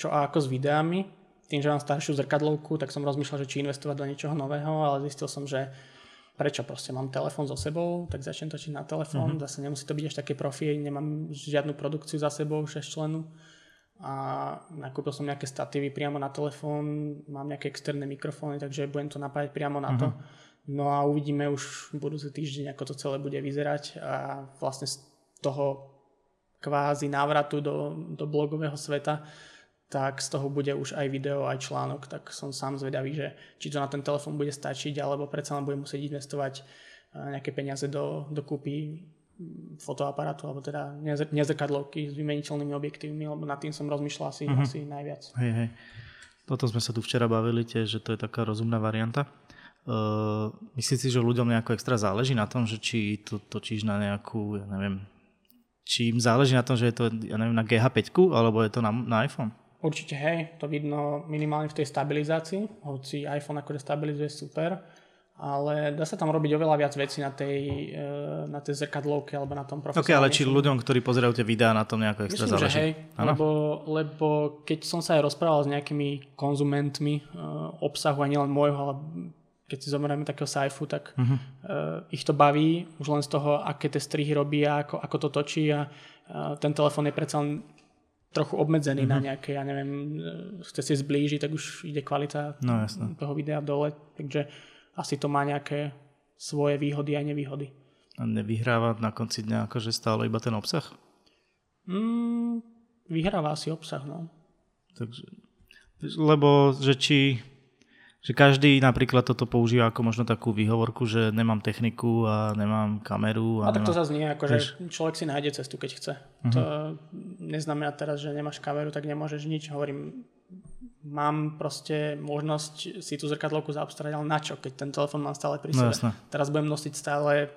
čo a ako s videami tým, že mám staršiu zrkadlovku, tak som rozmýšľal, že či investovať do niečoho nového, ale zistil som, že prečo proste mám telefón so sebou, tak začnem točiť na telefón, mm-hmm. zase nemusí to byť až také profi, nemám žiadnu produkciu za sebou, 6 členu a nakúpil som nejaké statívy priamo na telefón, mám nejaké externé mikrofóny, takže budem to napájať priamo na to. Mm-hmm. No a uvidíme už v budúci týždeň, ako to celé bude vyzerať a vlastne z toho kvázi návratu do, do blogového sveta tak z toho bude už aj video, aj článok, tak som sám zvedavý, že či to na ten telefón bude stačiť, alebo predsa len budem musieť investovať eh, nejaké peniaze do, do kúpy mm, fotoaparátu, alebo teda nezrkadlovky s vymeniteľnými objektívmi, lebo nad tým som rozmýšľal asi, uh-huh. asi najviac. Hej, hej. Toto sme sa tu včera bavili tiež, že to je taká rozumná varianta. Uh, myslíš si, že ľuďom nejako extra záleží na tom, že či to točíš na nejakú, ja neviem, či im záleží na tom, že je to, ja neviem, na GH5, alebo je to na, na iPhone? Určite hej, to vidno minimálne v tej stabilizácii, hoci iPhone akože stabilizuje super, ale dá sa tam robiť oveľa viac vecí na tej, e, na tej zrkadlovke alebo na tom profesionálne. Ok, ale či ľuďom, ktorí pozerajú tie videá na tom nejako extra Myslím, záleží? že hej, lebo, lebo keď som sa aj rozprával s nejakými konzumentmi uh, obsahu, a nielen môjho, ale keď si zoberieme takého sajfu, tak uh-huh. uh, ich to baví už len z toho, aké tie strihy robí a ako, ako to točí a uh, ten telefón je predsa len trochu obmedzený uh-huh. na nejaké, ja neviem, chce si zblížiť, tak už ide kvalita no, toho videa dole, takže asi to má nejaké svoje výhody a nevýhody. A nevyhráva na konci dňa akože stále iba ten obsah? Mm, vyhráva asi obsah, no. Takže, lebo že či že každý napríklad toto používa ako možno takú výhovorku, že nemám techniku a nemám kameru. A, a tak nemám... to zase nie, ako že človek si nájde cestu, keď chce. Uh-huh. To neznamená teraz, že nemáš kameru, tak nemôžeš nič. Hovorím, mám proste možnosť si tú zrkadlovku zaobstarať, ale na čo, keď ten telefon mám stále pri no, sebe. No, Teraz budem nosiť stále,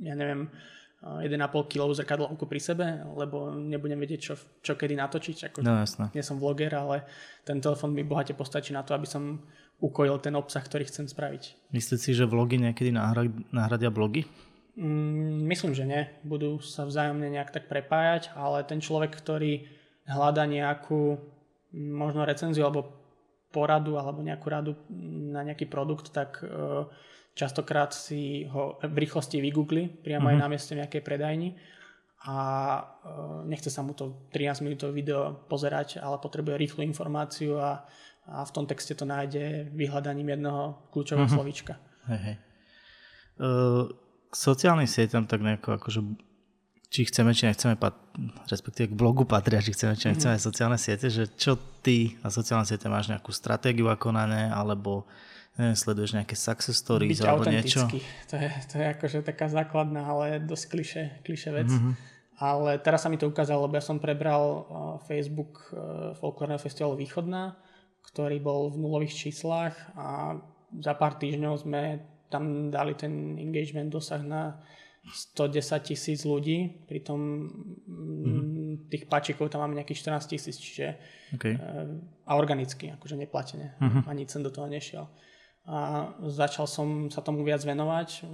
ja neviem, 1,5 kg zrkadlovku pri sebe, lebo nebudem vedieť, čo, čo kedy natočiť. Ako, no, jasné. Nie som vloger, ale ten telefon mi bohate postačí na to, aby som ukojil ten obsah, ktorý chcem spraviť. Myslíte si, že vlogy niekedy nahradia blogy? Mm, myslím, že nie. Budú sa vzájomne nejak tak prepájať, ale ten človek, ktorý hľada nejakú možno recenziu alebo poradu alebo nejakú radu na nejaký produkt, tak e, častokrát si ho v rýchlosti vygoogli priamo mm-hmm. aj mhm. na mieste nejakej predajni a e, nechce sa mu to 13 minútové video pozerať, ale potrebuje rýchlu informáciu a, a v tom texte to nájde vyhľadaním jedného kľúčového mm-hmm. slovíčka. Hej, hej. Uh, k sociálnym sieťam tak nejako akože či chceme, či nechceme, respektíve k blogu patria, či chceme, či nechceme mm. sociálne siete, že čo ty na sociálne siete máš nejakú stratégiu ako na ne, alebo neviem, sleduješ nejaké success stories Byť alebo niečo? To je, to je akože taká základná, ale dosť kliše, kliše vec. Mm-hmm. Ale teraz sa mi to ukázalo, lebo ja som prebral uh, Facebook uh, Folklórneho festivalu Východná, ktorý bol v nulových číslach a za pár týždňov sme tam dali ten engagement dosah na 110 tisíc ľudí, pritom mm-hmm. tých páčikov tam máme nejakých 14 tisíc, čiže okay. Eh, a organicky, akože neplatene, mm-hmm. ani cen do toho nešiel. A začal som sa tomu viac venovať,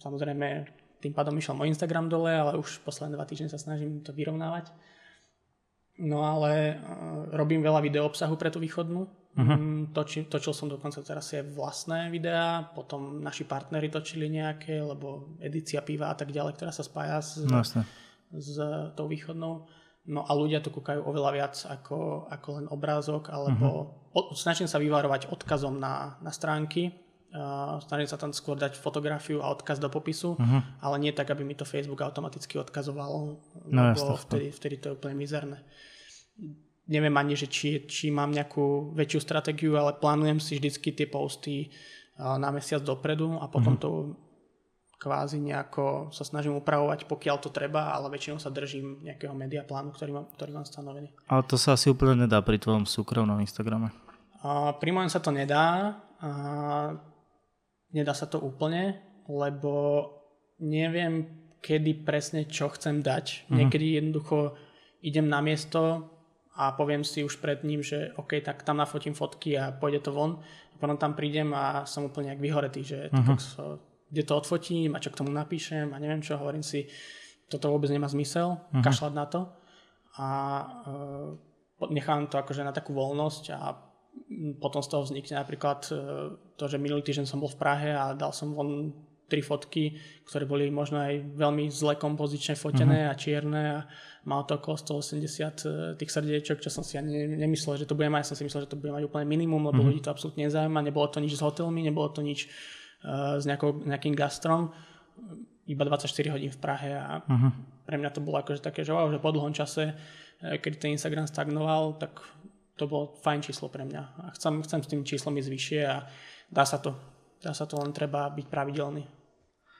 samozrejme tým pádom išiel môj Instagram dole, ale už posledné dva týždne sa snažím to vyrovnávať. No ale uh, robím veľa video obsahu pre tú východnú. Uh-huh. Toči, točil som dokonca teraz aj vlastné videá, potom naši partnery točili nejaké, lebo edícia piva a tak ďalej, ktorá sa spája s, no, s tou východnou. No a ľudia to kúkajú oveľa viac ako, ako len obrázok, alebo uh-huh. snažím sa vyvarovať odkazom na, na stránky, uh, snažím sa tam skôr dať fotografiu a odkaz do popisu, uh-huh. ale nie tak, aby mi to Facebook automaticky odkazoval, no, lebo vtedy, vtedy to je úplne mizerné neviem ani, že či, či mám nejakú väčšiu stratégiu, ale plánujem si vždycky tie posty na mesiac dopredu a potom mm-hmm. to kvázi nejako sa snažím upravovať, pokiaľ to treba, ale väčšinou sa držím nejakého media plánu, ktorý mám, ktorý mám stanovený. Ale to sa asi úplne nedá pri tvojom súkromnom Instagrame. A pri mojom sa to nedá. A nedá sa to úplne, lebo neviem, kedy presne čo chcem dať. Mm-hmm. Niekedy jednoducho idem na miesto, a poviem si už pred ním, že OK, tak tam nafotím fotky a pôjde to von. A potom tam prídem a som úplne nejak vyhoretý, že uh-huh. so, kde to odfotím a čo k tomu napíšem a neviem čo, hovorím si, toto vôbec nemá zmysel, uh-huh. kašľať na to. A uh, nechám to akože na takú voľnosť a potom z toho vznikne napríklad uh, to, že minulý týždeň som bol v Prahe a dal som von tri fotky, ktoré boli možno aj veľmi zle kompozične fotené uh-huh. a čierne a mal to okolo 180 eh, tých srdiečok, čo som si ani nemyslel, že to bude mať. Ja som si myslel, že to bude mať úplne minimum, lebo uh-huh. ľudí to absolútne nezaujíma. Nebolo to nič s hotelmi, nebolo to nič uh, s nejakou, nejakým gastrom. Iba 24 hodín v Prahe a uh-huh. pre mňa to bolo akože také, že, wow, že po dlhom čase, eh, keď ten Instagram stagnoval, tak to bolo fajn číslo pre mňa. A chcem, chcem s tým číslom ísť vyššie a dá sa to. Dá sa to len treba byť pravidelný.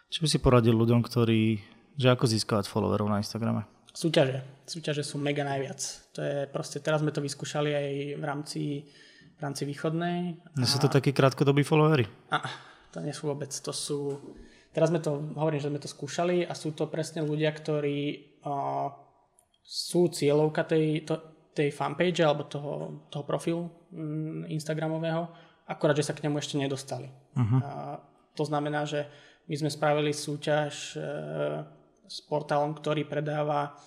Čo by si poradil ľuďom, ktorí, že ako získavať followerov na Instagrame? Súťaže. Súťaže sú mega najviac. To je proste, teraz sme to vyskúšali aj v rámci, v rámci východnej. A... Sú to takí krátkodobí followery? A, to nie sú vôbec, to sú... Teraz sme to, hovorím, že sme to skúšali a sú to presne ľudia, ktorí uh, sú cieľovka tej, to, tej fanpage alebo toho, toho profilu um, Instagramového, akorát, že sa k nemu ešte nedostali. Uh-huh. Uh, to znamená, že my sme spravili súťaž s portálom, ktorý predáva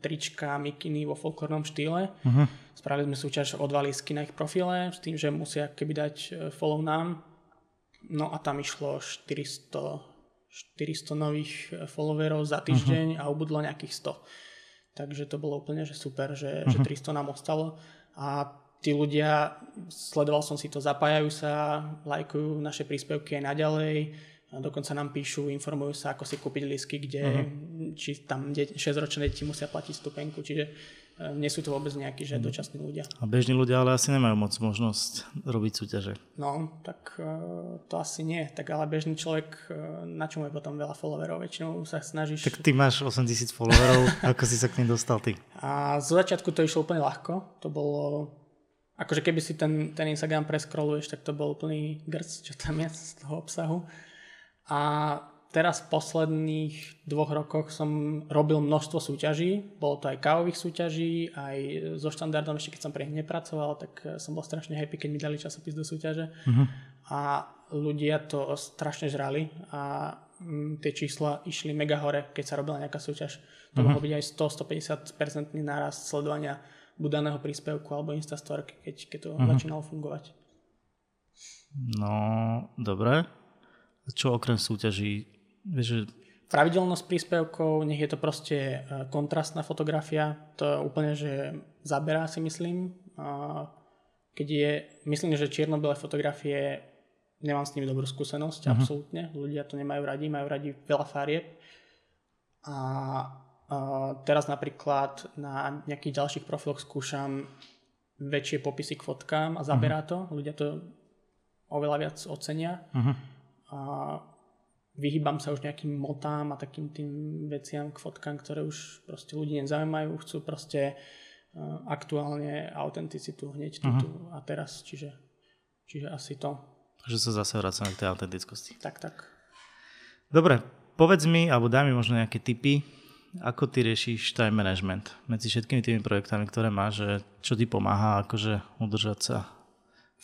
trička, mikiny vo folklórnom štýle. Uh-huh. Spravili sme súťaž o dva lísky na ich profile s tým, že musia keby dať follow nám. No a tam išlo 400 400 nových eh, followerov za týždeň uh-huh. a ubudlo nejakých 100. Takže to bolo úplne že super, že, uh-huh. že 300 nám ostalo a tí ľudia, sledoval som si to, zapájajú sa, lajkujú naše príspevky aj naďalej, dokonca nám píšu, informujú sa, ako si kúpiť lísky, kde uh-huh. či tam 6-ročné deti musia platiť stupenku, čiže E, nie sú to vôbec nejakí že mhm. dočasní ľudia. A bežní ľudia ale asi nemajú moc možnosť robiť súťaže. No, tak e, to asi nie. Tak ale bežný človek, e, na čom je potom veľa followerov? Väčšinou sa snažíš... Tak ty máš 8 tisíc followerov, [laughs] ako si sa k ním dostal ty? A z začiatku to išlo úplne ľahko. To bolo... Akože keby si ten, ten Instagram preskroluješ, tak to bol úplný grc, čo tam je z toho obsahu. A teraz v posledných dvoch rokoch som robil množstvo súťaží. Bolo to aj kávových súťaží, aj so štandardom, ešte keď som pre nich nepracoval, tak eh, som bol strašne happy, keď mi dali časopis do súťaže. Uh-huh. A ľudia to strašne žrali a mm, tie čísla išli mega hore, keď sa robila nejaká súťaž. To uh-huh. mohlo byť aj 100-150% nárast sledovania budaného príspevku alebo Instastork, keď, keď to uh-huh. začínalo fungovať. No, dobre. Čo okrem súťaží že... Pravidelnosť príspevkov, nech je to proste e, kontrastná fotografia, to úplne, že zaberá si myslím. Keď je, myslím, že čierno-biele fotografie, nemám s nimi dobrú skúsenosť, uh-huh. absolútne. Ľudia to nemajú radi, majú radi veľa farieb. A, a teraz napríklad na nejakých ďalších profiloch skúšam väčšie popisy k fotkám a zaberá uh-huh. to. Ľudia to oveľa viac ocenia. Uh-huh. A vyhýbam sa už nejakým motám a takým tým veciam k fotkám, ktoré už proste ľudí nezaujímajú, chcú proste uh, aktuálne autenticitu hneď tu, tu a teraz, čiže, čiže asi to. Takže sa zase vracame k tej autentickosti. Tak, tak. Dobre, povedz mi, alebo daj mi možno nejaké tipy, ako ty riešiš time management medzi všetkými tými projektami, ktoré máš, že čo ti pomáha akože udržať sa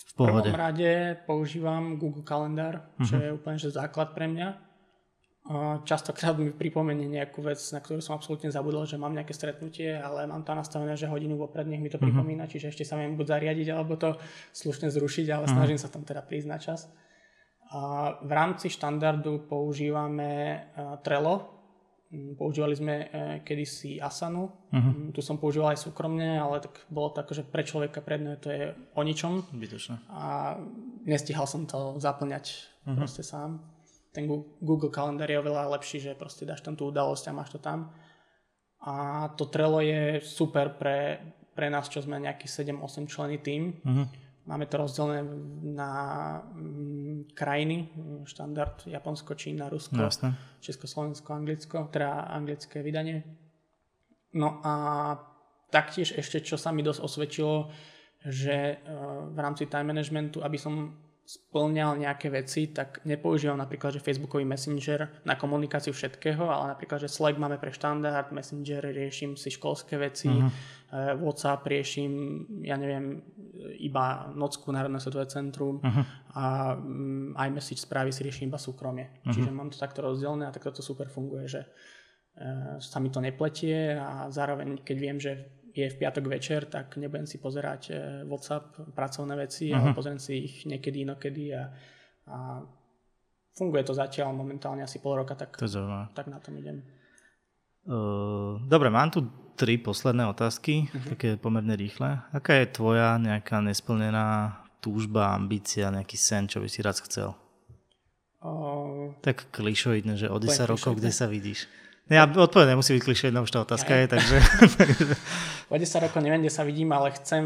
v pohode. Prvom rade používam Google Kalendár, čo uh-huh. je úplne že základ pre mňa. Častokrát mi pripomenie nejakú vec, na ktorú som absolútne zabudol, že mám nejaké stretnutie, ale mám to nastavené, že hodinu vopred nech mi to uh-huh. pripomína, čiže ešte sa viem buď zariadiť, alebo to slušne zrušiť, ale uh-huh. snažím sa tam teda prísť na čas. V rámci štandardu používame Trello, Mm, používali sme e, kedysi Asanu, uh-huh. tu som používal aj súkromne, ale tak bolo to akože pre človeka pre mňa to je o ničom. Bytočne. A nestihal som to zaplňať uh-huh. proste sám. Ten Google kalendár je oveľa lepší, že proste dáš tam tú udalosť a máš to tam. A to Trello je super pre, pre nás, čo sme nejaký 7-8 členy tým. Uh-huh Máme to rozdelené na mm, krajiny, štandard Japonsko, Čína, Rusko, Jasne. Československo, Anglicko, teda anglické vydanie. No a taktiež ešte, čo sa mi dosť osvedčilo, že e, v rámci time managementu, aby som splňal nejaké veci, tak nepoužívam napríklad, že Facebookový Messenger na komunikáciu všetkého, ale napríklad, že Slack máme pre štandard, Messenger riešim si školské veci, uh-huh. WhatsApp riešim, ja neviem, iba Nocku, Národné svetové centrum uh-huh. a um, iMessage správy si riešim iba súkromie. Uh-huh. Čiže mám to takto rozdelené a takto to super funguje, že uh, sa mi to nepletie a zároveň, keď viem, že je v piatok večer, tak nebudem si pozerať e, WhatsApp, pracovné veci, uh-huh. ale pozriem si ich niekedy inokedy a, a funguje to zatiaľ momentálne asi pol roka, tak, to tak na tom idem. Uh, dobre, mám tu tri posledné otázky, uh-huh. také pomerne rýchle. Aká je tvoja nejaká nesplnená túžba, ambícia, nejaký sen, čo by si rád chcel? Uh, tak klišoidne, že o 10 rokov, kde sa vidíš? Ja odpovedám, nemusí byť klišé, už tá otázka je, takže... o 10 rokov neviem, kde sa vidím, ale chcem,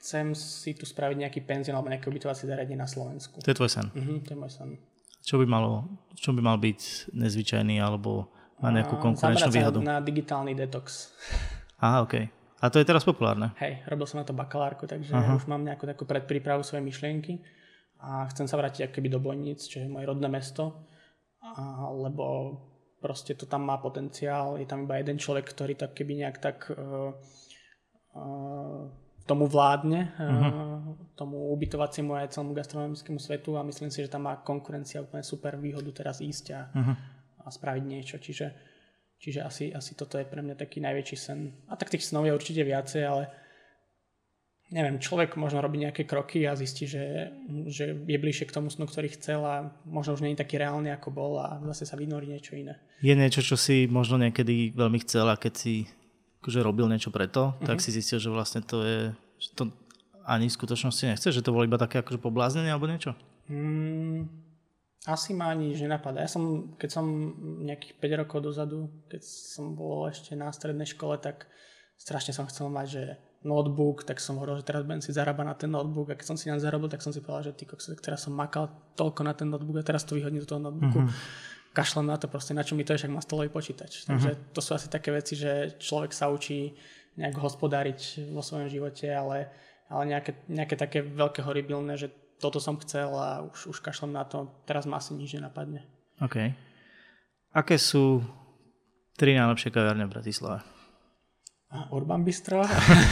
chcem si tu spraviť nejaký penzión alebo nejaké ubytovacie zariadenie na Slovensku. To je tvoj sen? Uh-huh, to je môj sen. Čo by, malo, čo by mal byť nezvyčajný alebo má nejakú konkurenčnú výhodu? na digitálny detox. Aha, OK. A to je teraz populárne? Hej, robil som na to bakalárku, takže uh-huh. už mám nejakú takú predprípravu svoje myšlienky a chcem sa vrátiť akoby do Bojnic, čo je moje rodné mesto, a, lebo proste to tam má potenciál, je tam iba jeden človek, ktorý tak keby nejak tak uh, uh, tomu vládne, uh-huh. tomu ubytovaciemu aj celému gastronomickému svetu a myslím si, že tam má konkurencia úplne super výhodu teraz ísť a, uh-huh. a spraviť niečo. Čiže, čiže asi, asi toto je pre mňa taký najväčší sen. A tak tých snov je určite viacej, ale neviem, človek možno robí nejaké kroky a zistí, že, že je bližšie k tomu snu, ktorý chcel a možno už nie je taký reálny, ako bol a zase sa vynorí niečo iné. Je niečo, čo si možno niekedy veľmi chcel a keď si akože robil niečo preto, mm-hmm. tak mhm. si zistil, že vlastne to je, že to ani v skutočnosti nechce, že to bolo iba také akože pobláznenie alebo niečo? Mm, asi ma ani nič nenapadá. Ja som, keď som nejakých 5 rokov dozadu, keď som bol ešte na strednej škole, tak strašne som chcel mať, že notebook, tak som hovoril, že teraz budem si zarábať na ten notebook a keď som si na zarobil, tak som si povedal, že ty, teraz som makal toľko na ten notebook a teraz to vyhodím do toho notebooku. Mm-hmm. Kašlem na to proste, na čo mi to je, však má stolový počítač. Takže mm-hmm. to sú asi také veci, že človek sa učí nejak hospodáriť vo svojom živote, ale, ale nejaké, nejaké také veľké horibilné, že toto som chcel a už, už kašlem na to, teraz ma asi nič nenapadne. OK. Aké sú tri najlepšie kavárne v Bratislave? Urban Bistro.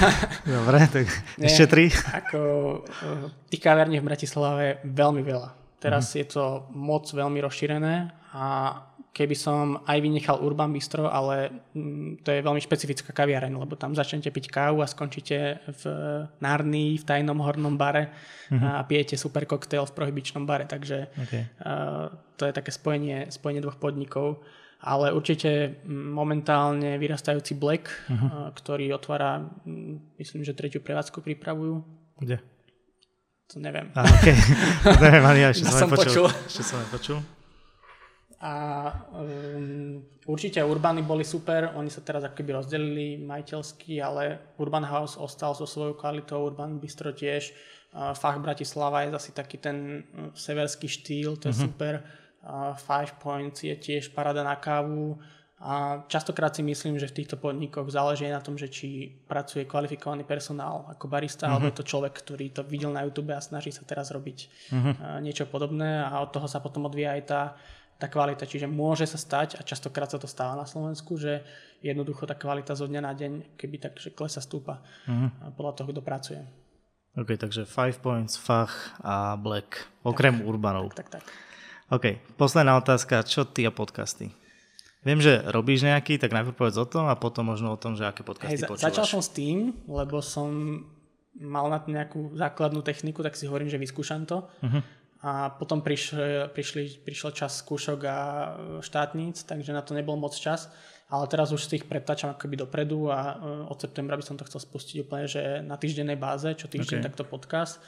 [laughs] Dobre, tak Nie, ešte tri. Ako eh, tých kavární v Bratislave veľmi veľa. Teraz uh-huh. je to moc veľmi rozšírené a keby som aj vynechal Urban Bistro, ale mm, to je veľmi špecifická kaviareň, lebo tam začnete piť kávu a skončíte v Nárni, v tajnom hornom bare uh-huh. a pijete super koktejl v prohybičnom bare, takže okay. uh, to je také spojenie, spojenie dvoch podnikov ale určite momentálne vyrastajúci Black, uh-huh. ktorý otvára, myslím, že tretiu prevádzku pripravujú. Kde? To neviem. Ah, okay. neviem, ani ja ešte [laughs] som, som počul. Ešte som počul. A um, určite Urbany boli super, oni sa teraz akoby rozdelili majiteľsky, ale Urban House ostal so svojou kvalitou, Urban Bistro tiež, uh, Fach Bratislava je zase taký ten uh, severský štýl, to je uh-huh. super Five Points je tiež parada na kávu a častokrát si myslím, že v týchto podnikoch záleží na tom, že či pracuje kvalifikovaný personál ako barista, uh-huh. alebo je to človek, ktorý to videl na YouTube a snaží sa teraz robiť uh-huh. niečo podobné a od toho sa potom odvíja aj tá, tá kvalita. Čiže môže sa stať, a častokrát sa to stáva na Slovensku, že jednoducho tá kvalita zo dňa na deň, keby tak, že klesa stúpa uh-huh. podľa toho, kto pracuje. OK, takže Five Points, Fach a Black, okrem tak, Urbanov. Tak, tak, tak. OK, posledná otázka. Čo ty a podcasty? Viem, že robíš nejaký, tak najprv povedz o tom a potom možno o tom, že aké podcasty hey, počúvaš. Začal som s tým, lebo som mal na nejakú základnú techniku, tak si hovorím, že vyskúšam to. Uh-huh. A potom prišli, prišli, prišiel čas skúšok a štátnic, takže na to nebol moc čas. Ale teraz už z tých pretáčam akoby dopredu a e, od septembra by som to chcel spustiť úplne, že na týždennej báze, čo týždeň okay. takto podcast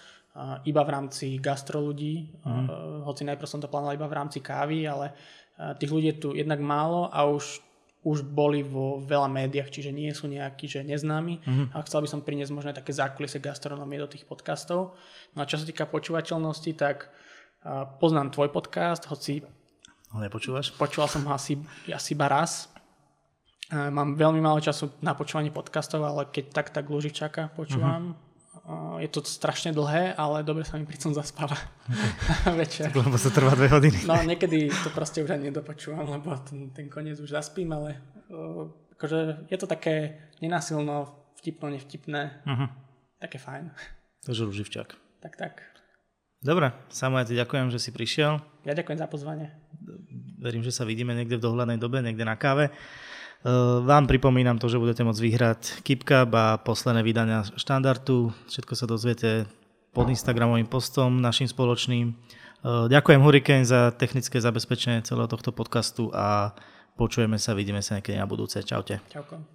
iba v rámci gastro ľudí, mm. hoci najprv som to plánoval iba v rámci kávy, ale tých ľudí je tu jednak málo a už, už boli vo veľa médiách, čiže nie sú nejakí, že neznámi mm. a chcel by som priniesť možno také zákulisie gastronomie do tých podcastov. No a čo sa týka počúvateľnosti, tak poznám tvoj podcast, hoci ho nepočúvaš? Počúval som ho asi, asi iba raz. Mám veľmi málo času na počúvanie podcastov, ale keď tak, tak Lužičaka počúvam. Mm-hmm je to strašne dlhé, ale dobre sa mi pri tom zaspáva okay. [laughs] večer. Lebo sa trvá dve hodiny. No niekedy to proste už ani nedopočúvam, lebo ten, ten koniec už zaspím, ale uh, akože je to také nenásilno, vtipno, nevtipné. Uh-huh. Také fajn. Takže Ruživčák. Tak, tak. Dobre, Samo, ja ti ďakujem, že si prišiel. Ja ďakujem za pozvanie. Verím, že sa vidíme niekde v dohľadnej dobe, niekde na káve. Eh, vám pripomínam to, že budete môcť vyhrať KeepCup a posledné vydania štandardu. Všetko sa dozviete pod Instagramovým postom našim spoločným. Eh, ďakujem Hurricane za technické zabezpečenie celého tohto podcastu a počujeme sa, vidíme sa niekedy na budúce. Čaute. Čauko.